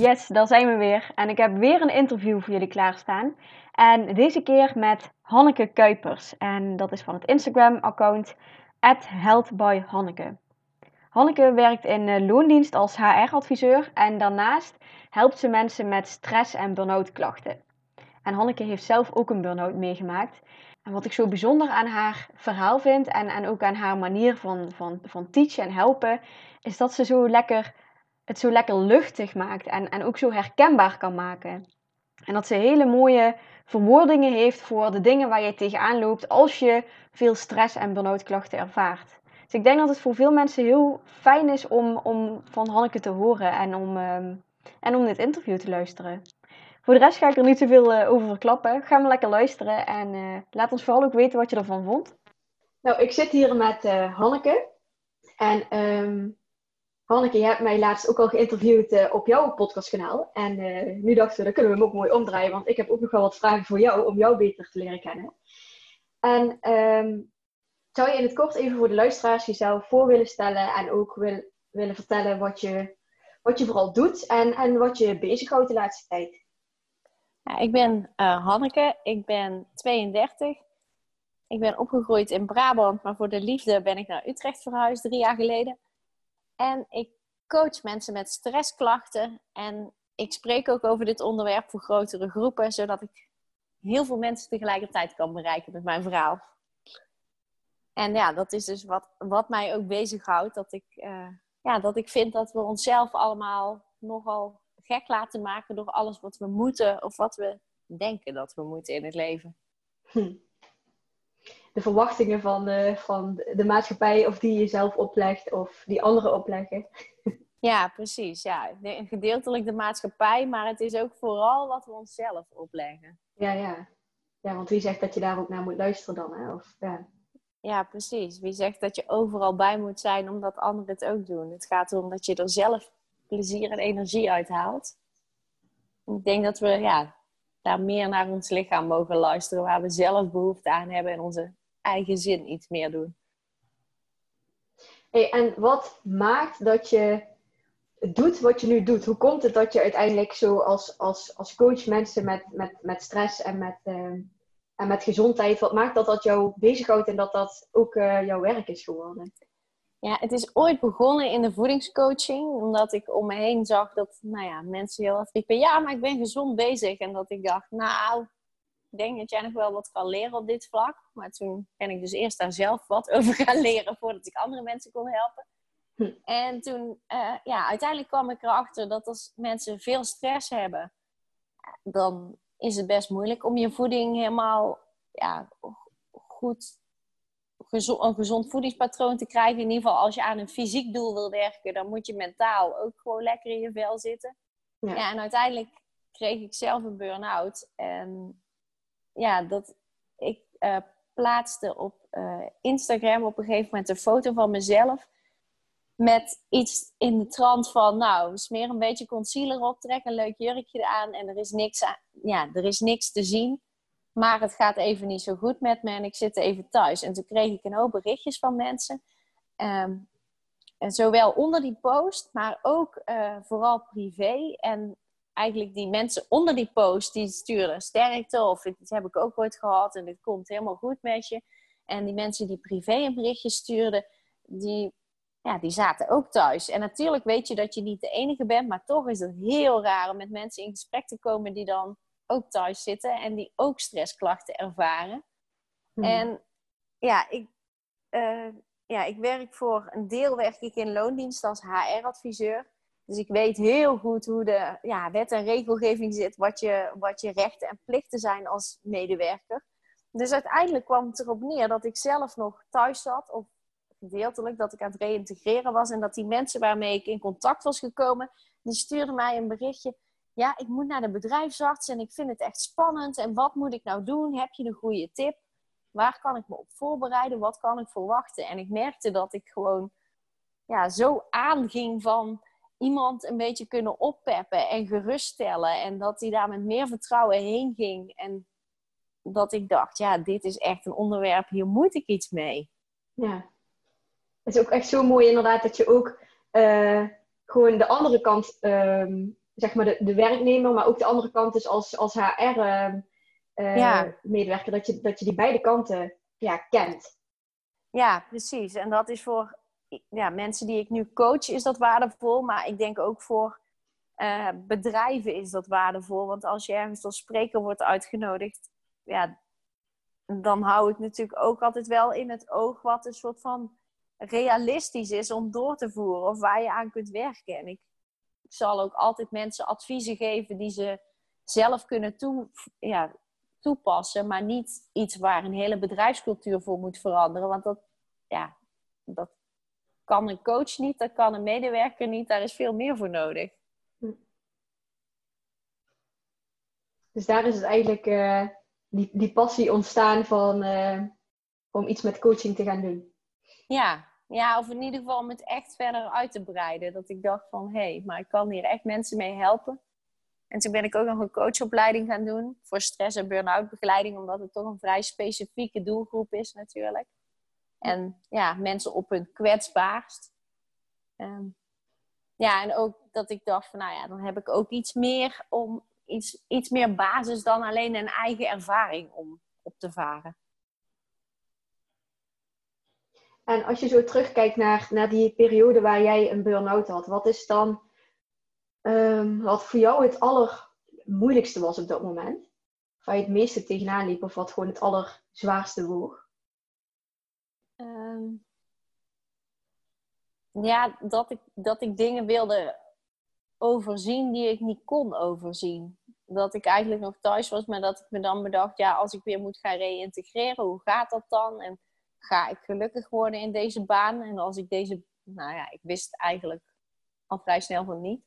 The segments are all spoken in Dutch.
Yes, daar zijn we weer. En ik heb weer een interview voor jullie klaarstaan. En deze keer met Hanneke Kuipers. En dat is van het Instagram-account @heldbyhanneke. Hanneke werkt in eh, loondienst als HR-adviseur en daarnaast helpt ze mensen met stress- en burn-out klachten. En Hanneke heeft zelf ook een burn-out meegemaakt. En wat ik zo bijzonder aan haar verhaal vind en, en ook aan haar manier van, van, van teachen en helpen, is dat ze zo lekker, het zo lekker luchtig maakt en, en ook zo herkenbaar kan maken. En dat ze hele mooie verwoordingen heeft voor de dingen waar je tegenaan loopt als je veel stress en burn-out klachten ervaart. Dus ik denk dat het voor veel mensen heel fijn is om, om van Hanneke te horen en om, ehm, en om dit interview te luisteren. Voor de rest ga ik er niet zoveel uh, over verklappen. Ga maar lekker luisteren en uh, laat ons vooral ook weten wat je ervan vond. Nou, ik zit hier met uh, Hanneke. En um, Hanneke, je hebt mij laatst ook al geïnterviewd op jouw podcastkanaal. En nu dachten we, dan kunnen we hem ook mooi omdraaien. Want ik heb ook nog wel wat vragen voor jou om jou beter te leren kennen. En um, zou je in het kort even voor de luisteraars jezelf voor willen stellen en ook wil, willen vertellen wat je, wat je vooral doet en, en wat je bezighoudt de laatste tijd? Ik ben uh, Hanneke, ik ben 32. Ik ben opgegroeid in Brabant, maar voor de liefde ben ik naar Utrecht verhuisd drie jaar geleden. En ik coach mensen met stressklachten en ik spreek ook over dit onderwerp voor grotere groepen, zodat ik heel veel mensen tegelijkertijd kan bereiken met mijn verhaal. En ja, dat is dus wat, wat mij ook bezighoudt. Dat ik, uh, ja, dat ik vind dat we onszelf allemaal nogal gek laten maken door alles wat we moeten of wat we denken dat we moeten in het leven. Hm. De verwachtingen van de, van de maatschappij of die je zelf oplegt of die anderen opleggen. Ja, precies. Ja. Gedeeltelijk de maatschappij, maar het is ook vooral wat we onszelf opleggen. Ja, ja. Ja, want wie zegt dat je daar ook naar moet luisteren dan? Hè? Of, ja. Ja, precies. Wie zegt dat je overal bij moet zijn omdat anderen het ook doen? Het gaat erom dat je er zelf plezier en energie uit haalt. Ik denk dat we ja, daar meer naar ons lichaam mogen luisteren, waar we zelf behoefte aan hebben en onze eigen zin iets meer doen. Hey, en wat maakt dat je doet wat je nu doet? Hoe komt het dat je uiteindelijk zo als, als, als coach mensen met, met, met stress en met, uh, en met gezondheid, wat maakt dat dat jou bezighoudt en dat dat ook uh, jouw werk is geworden? Ja, het is ooit begonnen in de voedingscoaching, omdat ik om me heen zag dat nou ja, mensen heel erg riepen, ja, maar ik ben gezond bezig. En dat ik dacht, nou, ik denk dat jij nog wel wat kan leren op dit vlak. Maar toen ben ik dus eerst daar zelf wat over gaan leren voordat ik andere mensen kon helpen. Hm. En toen, uh, ja, uiteindelijk kwam ik erachter dat als mensen veel stress hebben, dan is het best moeilijk om je voeding helemaal ja, goed, gezond, een gezond voedingspatroon te krijgen. In ieder geval als je aan een fysiek doel wil werken, dan moet je mentaal ook gewoon lekker in je vel zitten. Ja, ja en uiteindelijk kreeg ik zelf een burn-out. En ja, dat ik uh, plaatste op uh, Instagram op een gegeven moment een foto van mezelf met iets in de trant van, nou, smeer een beetje concealer op, trek een leuk jurkje aan en er is niks, aan, ja, er is niks te zien. Maar het gaat even niet zo goed met me en ik zit even thuis. En toen kreeg ik een hoop berichtjes van mensen. Um, en zowel onder die post, maar ook uh, vooral privé. En eigenlijk die mensen onder die post, die sturen sterkte of dit heb ik ook ooit gehad en dit komt helemaal goed met je. En die mensen die privé een berichtje stuurden, die ja, die zaten ook thuis. En natuurlijk weet je dat je niet de enige bent, maar toch is het heel raar om met mensen in gesprek te komen die dan ook thuis zitten en die ook stressklachten ervaren. Hmm. En ja ik, uh, ja, ik werk voor een deel werk ik in loondienst als HR-adviseur. Dus ik weet heel goed hoe de ja, wet en regelgeving zit, wat je, wat je rechten en plichten zijn als medewerker. Dus uiteindelijk kwam het erop neer dat ik zelf nog thuis zat, of gedeeltelijk dat ik aan het reïntegreren was. En dat die mensen waarmee ik in contact was gekomen, die stuurden mij een berichtje. Ja, ik moet naar de bedrijfsarts en ik vind het echt spannend. En wat moet ik nou doen? Heb je een goede tip? Waar kan ik me op voorbereiden? Wat kan ik verwachten? En ik merkte dat ik gewoon ja, zo aanging van iemand een beetje kunnen oppeppen en geruststellen. En dat hij daar met meer vertrouwen heen ging. En dat ik dacht, ja, dit is echt een onderwerp, hier moet ik iets mee. Ja, het is ook echt zo mooi inderdaad dat je ook uh, gewoon de andere kant, uh, zeg maar de, de werknemer, maar ook de andere kant is als, als HR-medewerker, uh, ja. dat, je, dat je die beide kanten ja, kent. Ja, precies. En dat is voor ja, mensen die ik nu coach, is dat waardevol. Maar ik denk ook voor uh, bedrijven is dat waardevol. Want als je ergens als spreker wordt uitgenodigd, ja, dan hou ik natuurlijk ook altijd wel in het oog wat een soort van realistisch is om door te voeren of waar je aan kunt werken. En ik, zal ook altijd mensen adviezen geven die ze zelf kunnen toe, ja, toepassen, maar niet iets waar een hele bedrijfscultuur voor moet veranderen. Want dat, ja, dat kan een coach niet, dat kan een medewerker niet, daar is veel meer voor nodig. Dus daar is het eigenlijk uh, die, die passie ontstaan van uh, om iets met coaching te gaan doen. Ja, ja, of in ieder geval om het echt verder uit te breiden. Dat ik dacht van, hé, hey, maar ik kan hier echt mensen mee helpen. En toen ben ik ook nog een coachopleiding gaan doen voor stress- en burn-out begeleiding, omdat het toch een vrij specifieke doelgroep is natuurlijk. En ja, mensen op hun kwetsbaarst. Um, ja, en ook dat ik dacht van, nou ja, dan heb ik ook iets meer om iets, iets meer basis dan alleen een eigen ervaring om op te varen. En als je zo terugkijkt naar, naar die periode waar jij een burn-out had, wat is dan um, wat voor jou het allermoeilijkste was op dat moment? Waar je het meeste tegenaan liep of wat gewoon het allerzwaarste woog? Um, ja, dat ik, dat ik dingen wilde overzien die ik niet kon overzien. Dat ik eigenlijk nog thuis was, maar dat ik me dan bedacht, ja, als ik weer moet gaan reïntegreren, hoe gaat dat dan? En ga ik gelukkig worden in deze baan? En als ik deze, nou ja, ik wist eigenlijk al vrij snel van niet.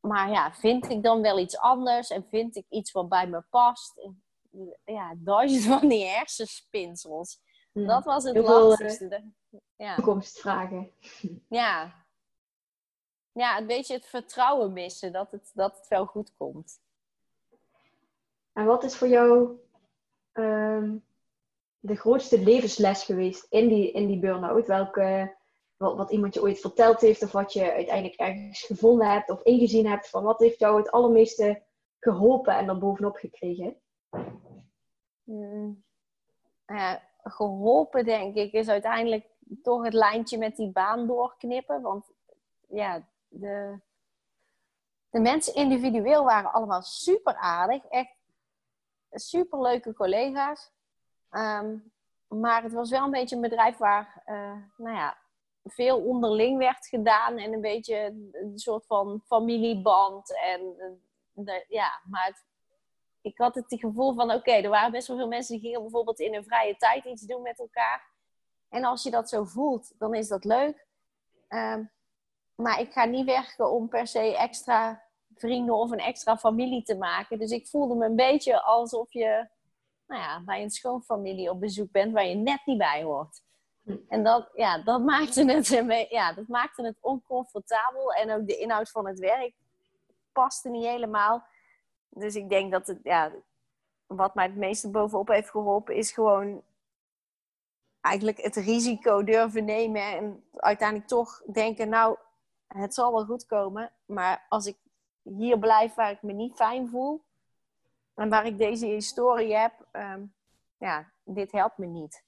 Maar ja, vind ik dan wel iets anders en vind ik iets wat bij me past? Ja, duizend van die hersenspinsels. Hmm. Dat was het lastigste. Ja. Toekomstvragen. Ja. Ja, een beetje het vertrouwen missen dat het, dat het wel goed komt. En wat is voor jou um, de grootste levensles geweest in die, in die burn-out? Welke, wat, wat iemand je ooit verteld heeft of wat je uiteindelijk ergens gevonden hebt of ingezien hebt? Van wat heeft jou het allermeeste geholpen en dan bovenop gekregen? Ja, geholpen denk ik is uiteindelijk toch het lijntje met die baan doorknippen. Want ja, de, de mensen individueel waren allemaal super aardig. Echt super leuke collega's. Ehm, maar het was wel een beetje een bedrijf waar, uh, nou ja, veel onderling werd gedaan en een beetje een soort van familieband. En de, ja, maar het, ik had het gevoel van, oké, er waren best wel veel mensen die gingen bijvoorbeeld in hun vrije tijd iets doen met elkaar. En als je dat zo voelt, dan is dat leuk. Um, maar ik ga niet werken om per se extra vrienden of een extra familie te maken. Dus ik voelde me een beetje alsof je nou ja, bij een schoonfamilie op bezoek bent waar je net niet bij hoort. En dat, ja, dat, maakte het, ja, dat maakte het oncomfortabel. En ook de inhoud van het werk paste niet helemaal. Dus ik denk dat het, ja, wat mij het meeste bovenop heeft geholpen, is gewoon eigenlijk het risico durven nemen. En uiteindelijk toch denken, nou, het zal wel goed komen. Maar als ik hier blijf waar ik me niet fijn voel, en waar ik deze historie heb, um, ja, dit helpt me niet.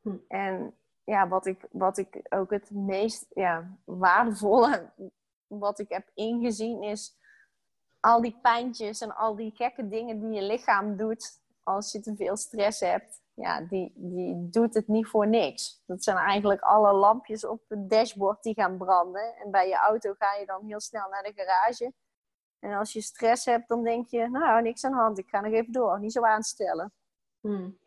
Hm. En ja, wat ik, wat ik ook het meest ja, waardevolle wat ik heb ingezien is al die pijntjes en al die gekke dingen die je lichaam doet als je te veel stress hebt, ja, die, die doet het niet voor niks. Dat zijn eigenlijk alle lampjes op het dashboard die gaan branden. En bij je auto ga je dan heel snel naar de garage. En als je stress hebt, dan denk je, nou, niks aan de hand. Ik ga nog even door. Niet zo aanstellen. Hmm.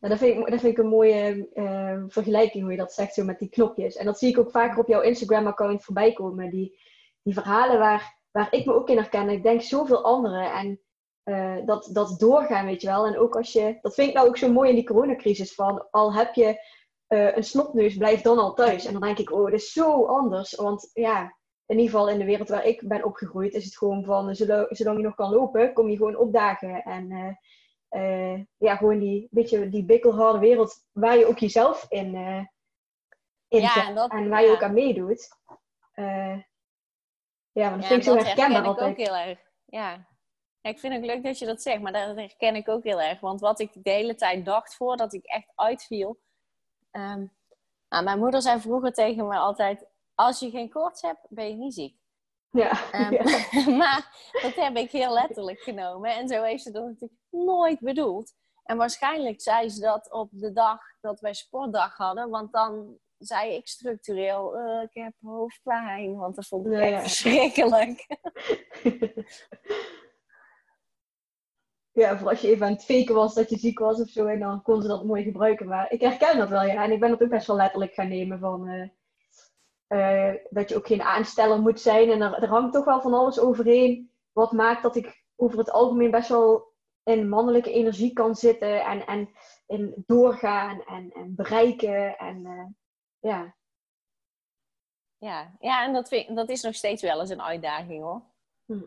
Nou, dat, vind ik, een mooie uh, vergelijking hoe je dat zegt, zo met die knopjes. En dat zie ik ook vaker op jouw Instagram-account voorbij komen. Die, die verhalen waar, waar ik me ook in herken. Ik denk zoveel anderen. En uh, dat, dat doorgaan, weet je wel. En ook als je, dat vind ik nou ook zo mooi in die coronacrisis, van al heb je uh, een snotneus, blijf dan al thuis. En dan denk ik, oh, dat is zo anders. Want ja, in ieder geval in de wereld waar ik ben opgegroeid, is het gewoon van, zolang, zolang je nog kan lopen, kom je gewoon opdagen. En uh, ja, gewoon die, beetje die bikkelharde wereld waar je ook jezelf in, in ja, en, dat, en, waar je ook aan meedoet. Ja, want dat vind ik zo herkenbaar altijd. ook heel erg, ja ik vind het leuk dat je dat zegt, maar dat herken ik ook heel erg. Want wat ik de hele tijd dacht voordat ik echt uitviel. Um, nou, mijn moeder zei vroeger tegen me altijd: Als je geen koorts hebt, ben je niet ziek. Ja, um, maar dat heb ik heel letterlijk genomen. En zo heeft ze dat natuurlijk nooit bedoeld. En waarschijnlijk zei ze dat op de dag dat wij sportdag hadden. Want dan zei ik structureel: uh, Ik heb hoofdpijn. Want dat vond ik echt verschrikkelijk. Ja, voor als je even aan het faken was dat je ziek was of zo. En dan kon ze dat mooi gebruiken. Maar ik herken dat wel, ja. En ik ben dat ook best wel letterlijk gaan nemen van... Uh, uh, dat je ook geen aansteller moet zijn. En er, er hangt toch wel van alles overheen. Wat maakt dat ik over het algemeen best wel in mannelijke energie kan zitten. En, en in doorgaan en, en bereiken. En uh, ja. Ja, ja en dat, vind, dat is nog steeds wel eens een uitdaging hoor. Hm.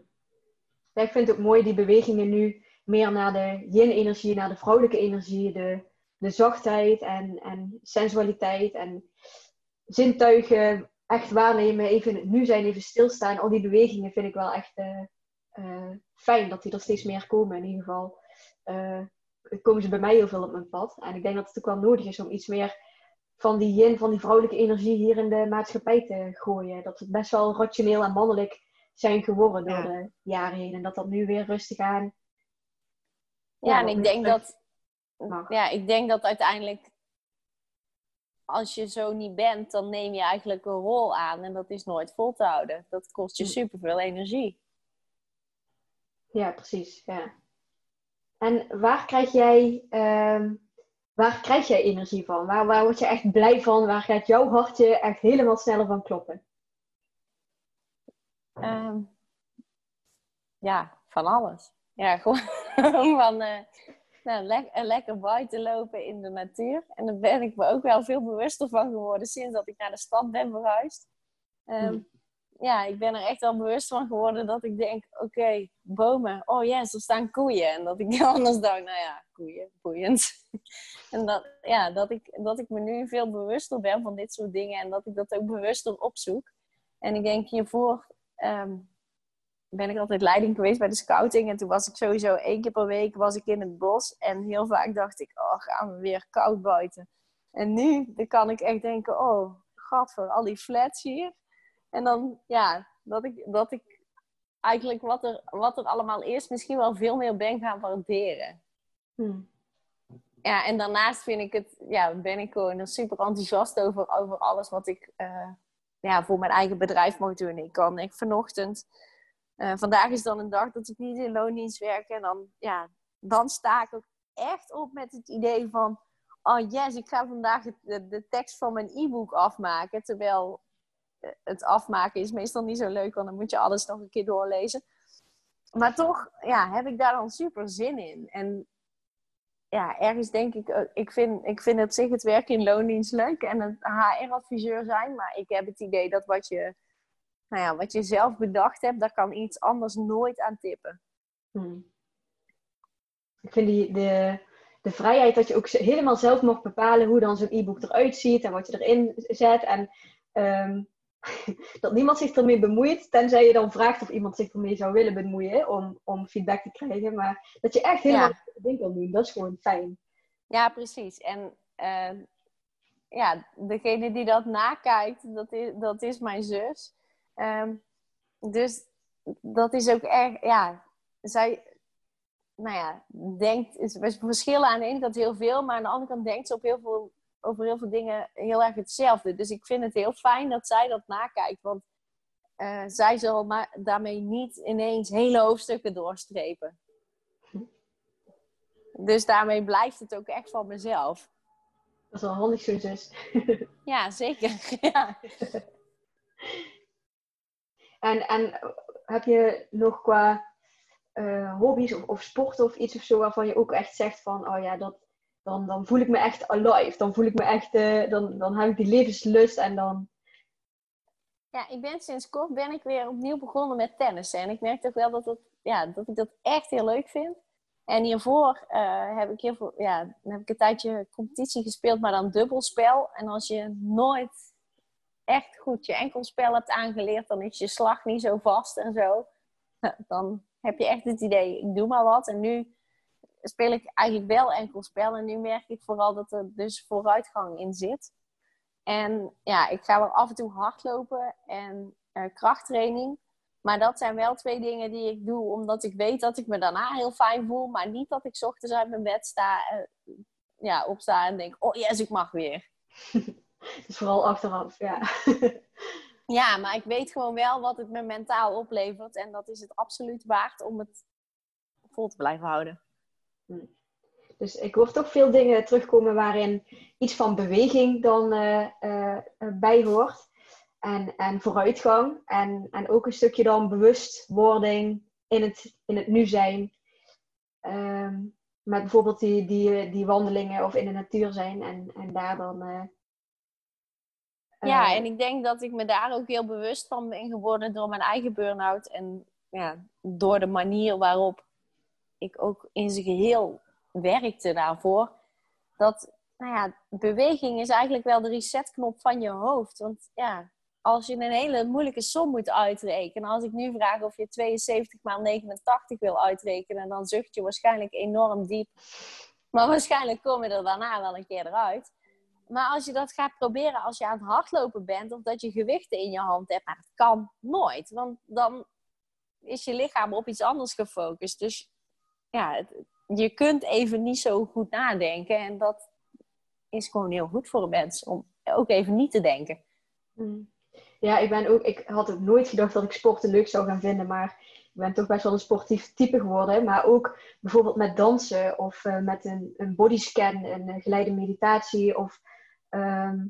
Ja, ik vind het ook mooi die bewegingen nu meer naar de yin-energie, naar de vrouwelijke energie, de, de zachtheid en, en sensualiteit en zintuigen echt waarnemen, even in het nu zijn, even stilstaan. Al die bewegingen vind ik wel echt uh, uh, fijn dat die er steeds meer komen. In ieder geval uh, komen ze bij mij heel veel op mijn pad. En ik denk dat het ook wel nodig is om iets meer van die yin, van die vrouwelijke energie hier in de maatschappij te gooien. Dat het best wel rationeel en mannelijk zijn geworden door de jaren heen. En dat dat nu weer rustig aan ja, en ik denk dat, ja, ik denk dat uiteindelijk als je zo niet bent, dan neem je eigenlijk een rol aan en dat is nooit vol te houden. Dat kost je hm. superveel energie. Ja, precies. Ja. En waar krijg jij, uh, waar krijg jij energie van? Waar, waar word je echt blij van? Waar gaat jouw hartje echt helemaal sneller van kloppen? Um, ja, van alles ja, gewoon van uh, nou, le lekker buiten lopen in de natuur. En daar ben ik me ook wel veel bewuster van geworden sinds dat ik naar de stad ben verhuisd. Um, Ja, ik ben er echt wel bewust van geworden dat ik denk, oké, bomen, oh yes, er staan koeien. En dat ik anders dacht, nou ja, boeiend. en dat, ja, dat, ik, dat ik me nu veel bewuster ben van dit soort dingen en dat ik dat ook bewuster opzoek. En ik denk hiervoor um, ben ik altijd leiding geweest bij de scouting. En toen was ik sowieso één keer per week was ik in het bos. En heel vaak dacht ik, oh, gaan we weer koud buiten. En nu dan kan ik echt denken, oh, voor al die flats hier. En dan, ja, dat ik, dat ik eigenlijk wat er, wat er allemaal is, misschien wel veel meer ben gaan waarderen. Hmm. Ja, en daarnaast vind ik het, ja, ben ik gewoon super enthousiast over, over alles wat ik uh, ja, voor mijn eigen bedrijf mag doen. Ik kan ik vanochtend uh, vandaag is dan een dag dat ik niet in loondienst werk. En dan, ja, dan sta ik ook echt op met het idee van... Oh yes, ik ga vandaag de, de tekst van mijn e-book afmaken. Terwijl eh, het afmaken is meestal niet zo leuk, want dan moet je alles nog een keer doorlezen. Maar toch ja, heb ik daar dan super zin in. En ja, ergens denk ik, eh, ik vind, ik vind op zich het werk in loondienst leuk en het HR-adviseur zijn. Maar ik heb het idee dat wat je nou ja, wat je zelf bedacht hebt, daar kan iets anders nooit aan tippen. Hmm. Ik vind die, de, de vrijheid dat je ook helemaal zelf mag bepalen hoe dan zo'n e-book eruit ziet en wat je erin zet. En um, dat niemand zich ermee bemoeit, tenzij je dan vraagt of iemand zich ermee zou willen bemoeien om, om feedback te krijgen. Maar dat je echt helemaal ja. ding kan doen, dat is gewoon fijn. Ja, precies. En uh, ja, degene die dat nakijkt, dat is, dat is mijn zus. Um, dus dat is ook erg, ja, zij, nou ja, denkt, is, we verschillen aan de ene kant heel veel, maar aan de andere kant denkt ze op heel veel, over heel veel dingen heel erg hetzelfde. Dus ik vind het heel fijn dat zij dat nakijkt, want uh, zij zal maar daarmee niet ineens hele hoofdstukken doorstrepen. Dus daarmee blijft het ook echt van mezelf. Dat is wel handig zo, zus. ja, zeker. ja. En, en heb je nog qua uh, hobby's of, of sport of iets of zo waarvan je ook echt zegt van, oh ja, dat, dan, dan voel ik me echt alive. Dan voel ik me echt, uh, dan, dan heb ik die levenslust en dan... Ja, ik ben sinds kort ben ik weer opnieuw begonnen met tennis. En ik merk toch wel dat, het, ja, dat ik dat echt heel leuk vind. En hiervoor uh, heb ik heel ja, heb ik een tijdje competitie gespeeld, maar dan dubbelspel. En als je nooit echt goed je enkelspel hebt aangeleerd, dan is je slag niet zo vast en zo. Dan heb je echt het idee, ik doe maar wat. En nu speel ik eigenlijk wel enkelspel. En nu merk ik vooral dat er dus vooruitgang in zit. En ja, ik ga wel af en toe hardlopen en uh, krachttraining. Maar dat zijn wel twee dingen die ik doe, omdat ik weet dat ik me daarna heel fijn voel. Maar niet dat ik ochtends uit mijn bed sta, uh, ja, opsta en denk, oh yes, ik mag weer. Dus vooral achteraf, ja. ja, maar ik weet gewoon wel wat het me mentaal oplevert. En dat is het absoluut waard om het vol te blijven houden. Hm. Dus ik hoor toch veel dingen terugkomen waarin iets van beweging dan uh, uh, bij hoort. En, en vooruitgang. En, en ook een stukje dan bewustwording in het, in het nu zijn. Um, met bijvoorbeeld die, die, die wandelingen of in de natuur zijn. En, en daar dan ja, eh, en ik denk dat ik me daar ook heel bewust van ben geworden door mijn eigen burn-out. En ja, door de manier waarop ik ook in zijn geheel werkte daarvoor. Dat, nou ja, beweging is eigenlijk wel de resetknop van je hoofd. Want ja, als je een hele moeilijke som moet uitrekenen. Als ik nu vraag of je 72 maal 89 wil uitrekenen, dan zucht je waarschijnlijk enorm diep. Maar waarschijnlijk kom je er daarna wel een keer eruit. Maar als je dat gaat proberen als je aan het hardlopen bent of dat je gewichten in je hand hebt, maar dat kan nooit. Want dan is je lichaam op iets anders gefocust. Dus ja, je kunt even niet zo goed nadenken. En dat is gewoon heel goed voor een mens om ook even niet te denken. Hmm. Ja, ik ben ook, ik had ook nooit gedacht dat ik sporten leuk zou gaan vinden, maar ik ben toch best wel een sportief type geworden. Maar ook bijvoorbeeld met dansen of uh, met een, een bodyscan, een geleide meditatie of Ehm,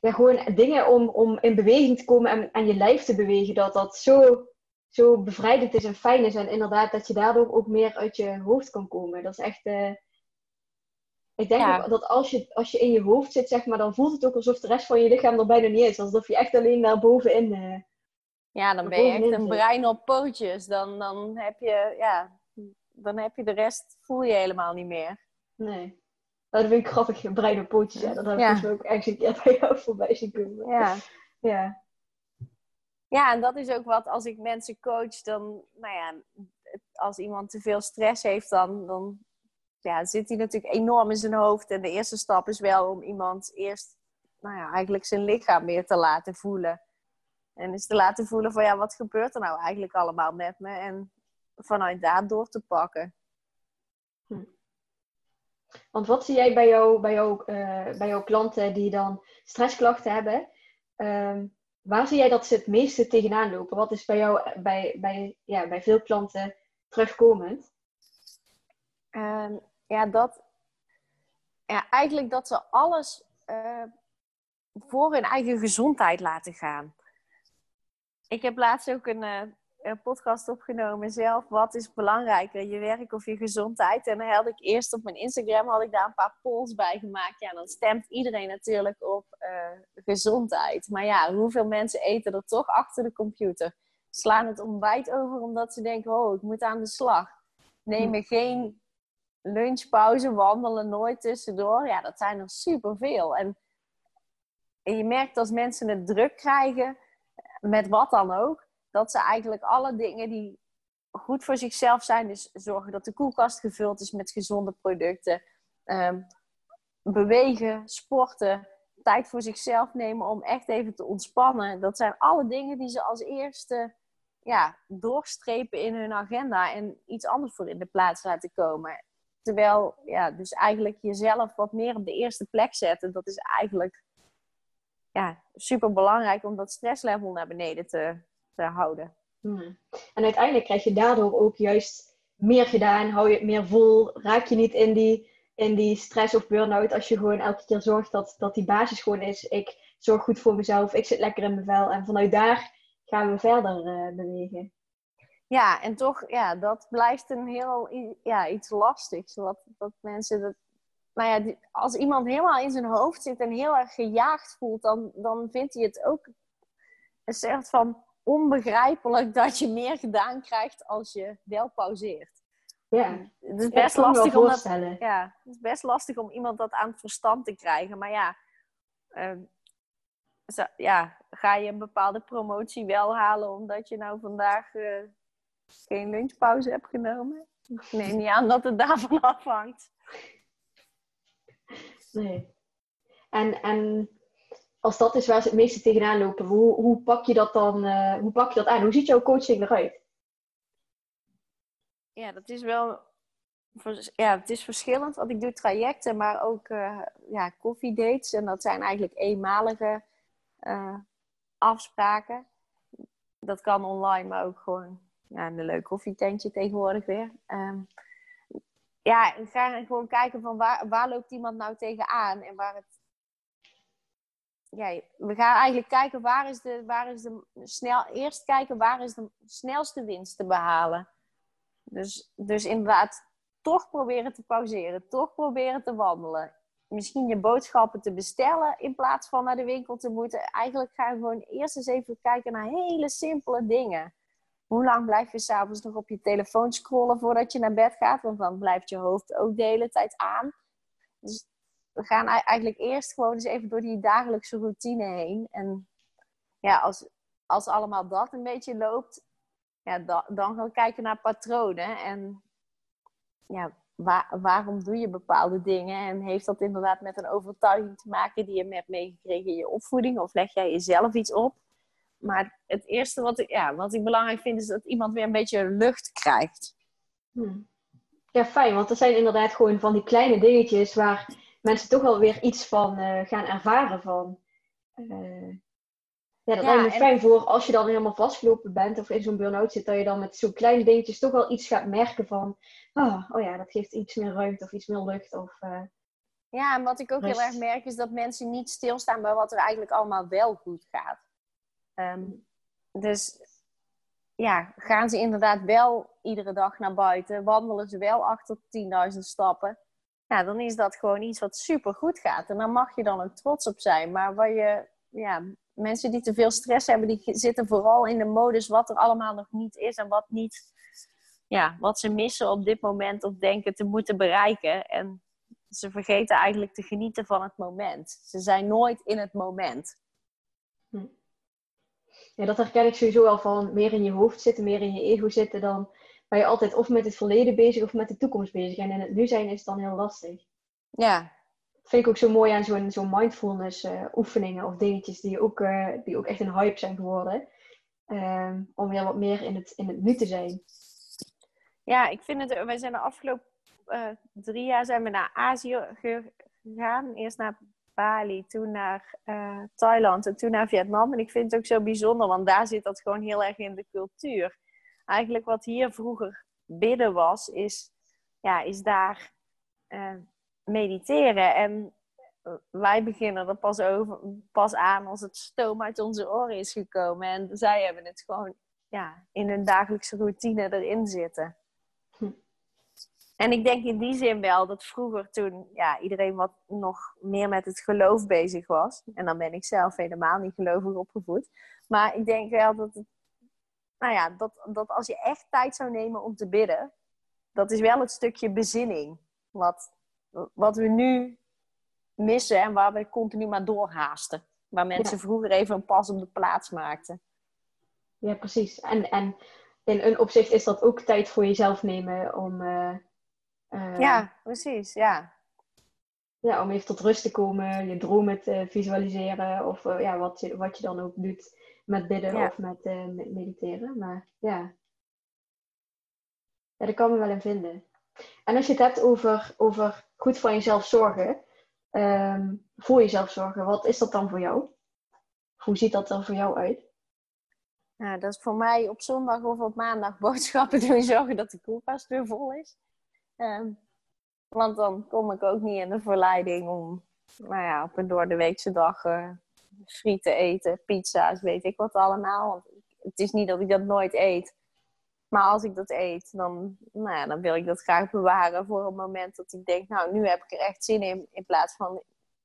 ja, gewoon dingen om, om in beweging te komen en, en je lijf te bewegen, dat dat zo, zo bevrijdend is en fijn is. En inderdaad, dat je daardoor ook meer uit je hoofd kan komen. Dat is echt. Uh, ik denk ook dat als je, als je in je hoofd zit, zeg maar, dan voelt het ook alsof de rest van je lichaam er bijna niet is. Alsof je echt alleen daar bovenin. Uh, ja, dan ben je echt een brein op pootjes. Dan, dan heb je, ja, dan heb je de rest, voel je helemaal niet meer. Nee. Nou, dat vind ik grappig, brein op pootjes. Ja, dat heb ik ja. dus ook ergens een keer bij jou voorbij zien komen. Ja. ja. Ja, en dat is ook wat als ik mensen coach, dan, nou ja, als iemand te veel stress heeft, dan, dan ja, zit hij natuurlijk enorm in zijn hoofd. En de eerste stap is wel om iemand eerst, nou ja, eigenlijk zijn lichaam meer te laten voelen. En eens te laten voelen van, ja, wat gebeurt er nou eigenlijk allemaal met me? En vanuit daar door te pakken. Hm. Want wat zie jij bij, jou, bij, jou, uh, bij jouw klanten die dan stressklachten hebben? Ehm, waar zie jij dat ze het meeste tegenaan lopen? Wat is bij jou, bij, bij, ja, bij veel klanten terugkomend? Uh, ja, dat, ja, eigenlijk dat ze alles uh, voor hun eigen gezondheid laten gaan. Ik heb laatst ook een, eh, een podcast opgenomen zelf. Wat is belangrijker, je werk of je gezondheid? En dan had ik eerst op mijn Instagram had ik daar een paar polls bij gemaakt. Ja, dan stemt iedereen natuurlijk op uh, gezondheid. Maar ja, hoeveel mensen eten er toch achter de computer? Slaan het ontbijt over omdat ze denken, oh, ik moet aan de slag. Nemen geen lunchpauze, wandelen nooit tussendoor. Ja, dat zijn er superveel. En, en je merkt als mensen het druk krijgen, met wat dan ook, dat ze eigenlijk alle dingen die goed voor zichzelf zijn, dus zorgen dat de koelkast gevuld is met gezonde producten, um, bewegen, sporten, tijd voor zichzelf nemen om echt even te ontspannen. Dat zijn alle dingen die ze als eerste ja, doorstrepen in hun agenda en iets anders voor in de plaats laten komen. Terwijl, ja, dus eigenlijk jezelf wat meer op de eerste plek zetten, dat is eigenlijk ja, super belangrijk om dat stresslevel naar beneden te houden. Hmm. En uiteindelijk krijg je daardoor ook juist meer gedaan, hou je het meer vol, raak je niet in die, in die stress of burn-out als je gewoon elke keer zorgt dat, dat die basis gewoon is. Ik zorg goed voor mezelf, ik zit lekker in mijn vel en vanuit daar gaan we verder uh, bewegen. Ja, en toch, ja, dat blijft een heel ja, iets lastigs. Wat, dat mensen dat. Nou ja, als iemand helemaal in zijn hoofd zit en heel erg gejaagd voelt, dan, dan vindt hij het ook een soort van onbegrijpelijk dat je meer gedaan krijgt als je wel pauzeert. Ja, het is best lastig om dat, ja, het is best lastig om iemand dat aan het verstand te krijgen. Maar ja, uh, ja, ga je een bepaalde promotie wel halen omdat je nou vandaag uh, geen lunchpauze hebt genomen? Ik neem niet aan dat het daarvan afhangt. Nee. En, en als dat is waar ze het meeste tegenaan lopen, hoe, hoe pak je dat dan uh, hoe pak je dat aan? Hoe ziet jouw coaching eruit? Ja, dat is wel ja, het is verschillend. Want ik doe trajecten, maar ook uh, ja, koffiedates. En dat zijn eigenlijk eenmalige uh, afspraken. Dat kan online, maar ook gewoon ja, een leuk koffietentje tegenwoordig weer. Um, ja, ik ga gewoon kijken van waar, waar loopt iemand nou tegenaan en waar het. Ja, we gaan eigenlijk kijken waar is de, waar is de snel. Eerst kijken waar is de snelste winst te behalen. Dus, dus inderdaad, toch proberen te pauzeren, toch proberen te wandelen misschien je boodschappen te bestellen in plaats van naar de winkel te moeten. Eigenlijk ga je gewoon eerst eens even kijken naar hele simpele dingen. Hoe lang blijf je s'avonds nog op je telefoon scrollen voordat je naar bed gaat? Want dan blijft je hoofd ook de hele tijd aan. Dus we gaan eigenlijk eerst gewoon eens even door die dagelijkse routine heen. En ja, als, als allemaal dat een beetje loopt, ja, dan, gaan we kijken naar patronen. En ja, waar, waarom doe je bepaalde dingen? En heeft dat inderdaad met een overtuiging te maken die je hebt meegekregen in je opvoeding? Of leg jij jezelf iets op? Maar het eerste wat ik, ja, wat ik belangrijk vind, is dat iemand weer een beetje lucht krijgt. Hmm. Ja, fijn, want er zijn inderdaad gewoon van die kleine dingetjes waar mensen toch wel weer iets van uh, gaan ervaren van. Uh, ja, dat ja, lijkt me fijn voor als je dan helemaal vastgelopen bent of in zo'n burn-out zit, dat je dan met zo'n kleine dingetjes toch wel iets gaat merken van, oh, oh ja, dat geeft iets meer ruimte of iets meer lucht. Of, uh, ja, en wat ik ook heel erg merk is dat mensen niet stilstaan bij wat er eigenlijk allemaal wel goed gaat. Um, dus ja, gaan ze inderdaad wel iedere dag naar buiten, wandelen ze wel achter 10.000 stappen. Ja, dan is dat gewoon iets wat super goed gaat. En daar mag je dan ook trots op zijn. Maar waar je ja, mensen die te veel stress hebben, die zitten vooral in de modus wat er allemaal nog niet is en wat niet, ja, wat ze missen op dit moment of denken te moeten bereiken. En ze vergeten eigenlijk te genieten van het moment. Ze zijn nooit in het moment. Hm. Ja, dat herken ik sowieso wel van meer in je hoofd zitten, meer in je ego zitten. Dan ben je altijd of met het verleden bezig of met de toekomst bezig. En in het nu zijn is het dan heel lastig. Ja, vind ik ook zo mooi aan zo'n zo'n mindfulness uh, oefeningen of dingetjes die ook, uh, die ook echt een hype zijn geworden. Um, om weer wat meer in het, in het nu te zijn. Ja, ik vind het, wij zijn de afgelopen uh, drie jaar zijn we naar Azië gegaan. Eerst naar Bali, toen naar Thailand en toen naar Vietnam. En ik vind het ook zo bijzonder, want daar zit dat gewoon heel erg in de cultuur. Eigenlijk wat hier vroeger bidden was, is, ja, is daar mediteren. En wij beginnen er pas, over, pas aan als het stoom uit onze oren is gekomen. En zij hebben het gewoon ja, in hun dagelijkse routine erin zitten. Hm. En ik denk in die zin wel dat vroeger toen ja, iedereen wat nog meer met het geloof bezig was. En dan ben ik zelf helemaal niet gelovig opgevoed. Maar ik denk wel dat, het, nou ja, dat, dat als je echt tijd zou nemen om te bidden, dat is wel het stukje bezinning. Wat, wat we nu missen en waar we continu maar doorhaasten. Waar mensen vroeger even een pas op de plaats maakten. Ja, precies. En, en in een opzicht is dat ook tijd voor jezelf nemen om... Uh, ja, precies, ja. Ja, om even tot rust te komen, je dromen te visualiseren of uh, ja, wat, je, wat je dan ook doet. Met bidden Ja. of met, eh, met mediteren. Maar ja. ja, daar kan me wel in vinden. En als je het hebt over, over goed voor jezelf zorgen, ehm, voor jezelf zorgen, wat is dat dan voor jou? Hoe ziet dat er voor jou uit? Nou, dat is voor mij op zondag of op maandag boodschappen doen zorgen dat de koelkast weer vol is. Ehm, want dan kom ik ook niet in de verleiding om nou ja, op een door de weekse dag eh, friet te eten, pizza's, weet ik wat allemaal. Want het is niet dat ik dat nooit eet. Maar als ik dat eet, dan, nou ja, dan wil ik dat graag bewaren voor een moment dat ik denk, nou, nu heb ik er echt zin in. In plaats van,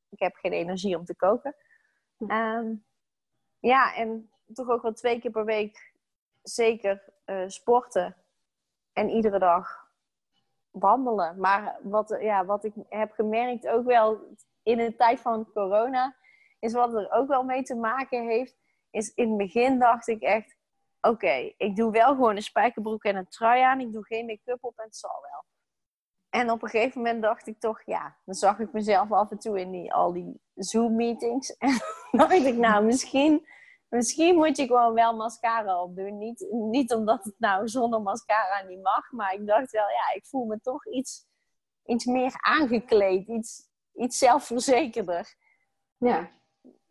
ik heb geen energie om te koken. Ehm, ja, en toch ook wel twee keer per week zeker eh, sporten. En iedere dag wandelen. Maar wat, ja, wat ik heb gemerkt ook wel in de tijd van corona, is wat er ook wel mee te maken heeft, is in het begin dacht ik echt, oké, ik doe wel gewoon een spijkerbroek en een trui aan, ik doe geen make-up op en het zal wel. En op een gegeven moment dacht ik toch, ja, dan zag ik mezelf af en toe in die, al die Zoom-meetings. En dacht ik, nou, misschien, misschien moet je gewoon wel mascara opdoen. Niet, niet omdat het nou zonder mascara niet mag, maar ik dacht wel, ja, ik voel me toch iets, iets meer aangekleed, iets, iets zelfverzekerder. Ja,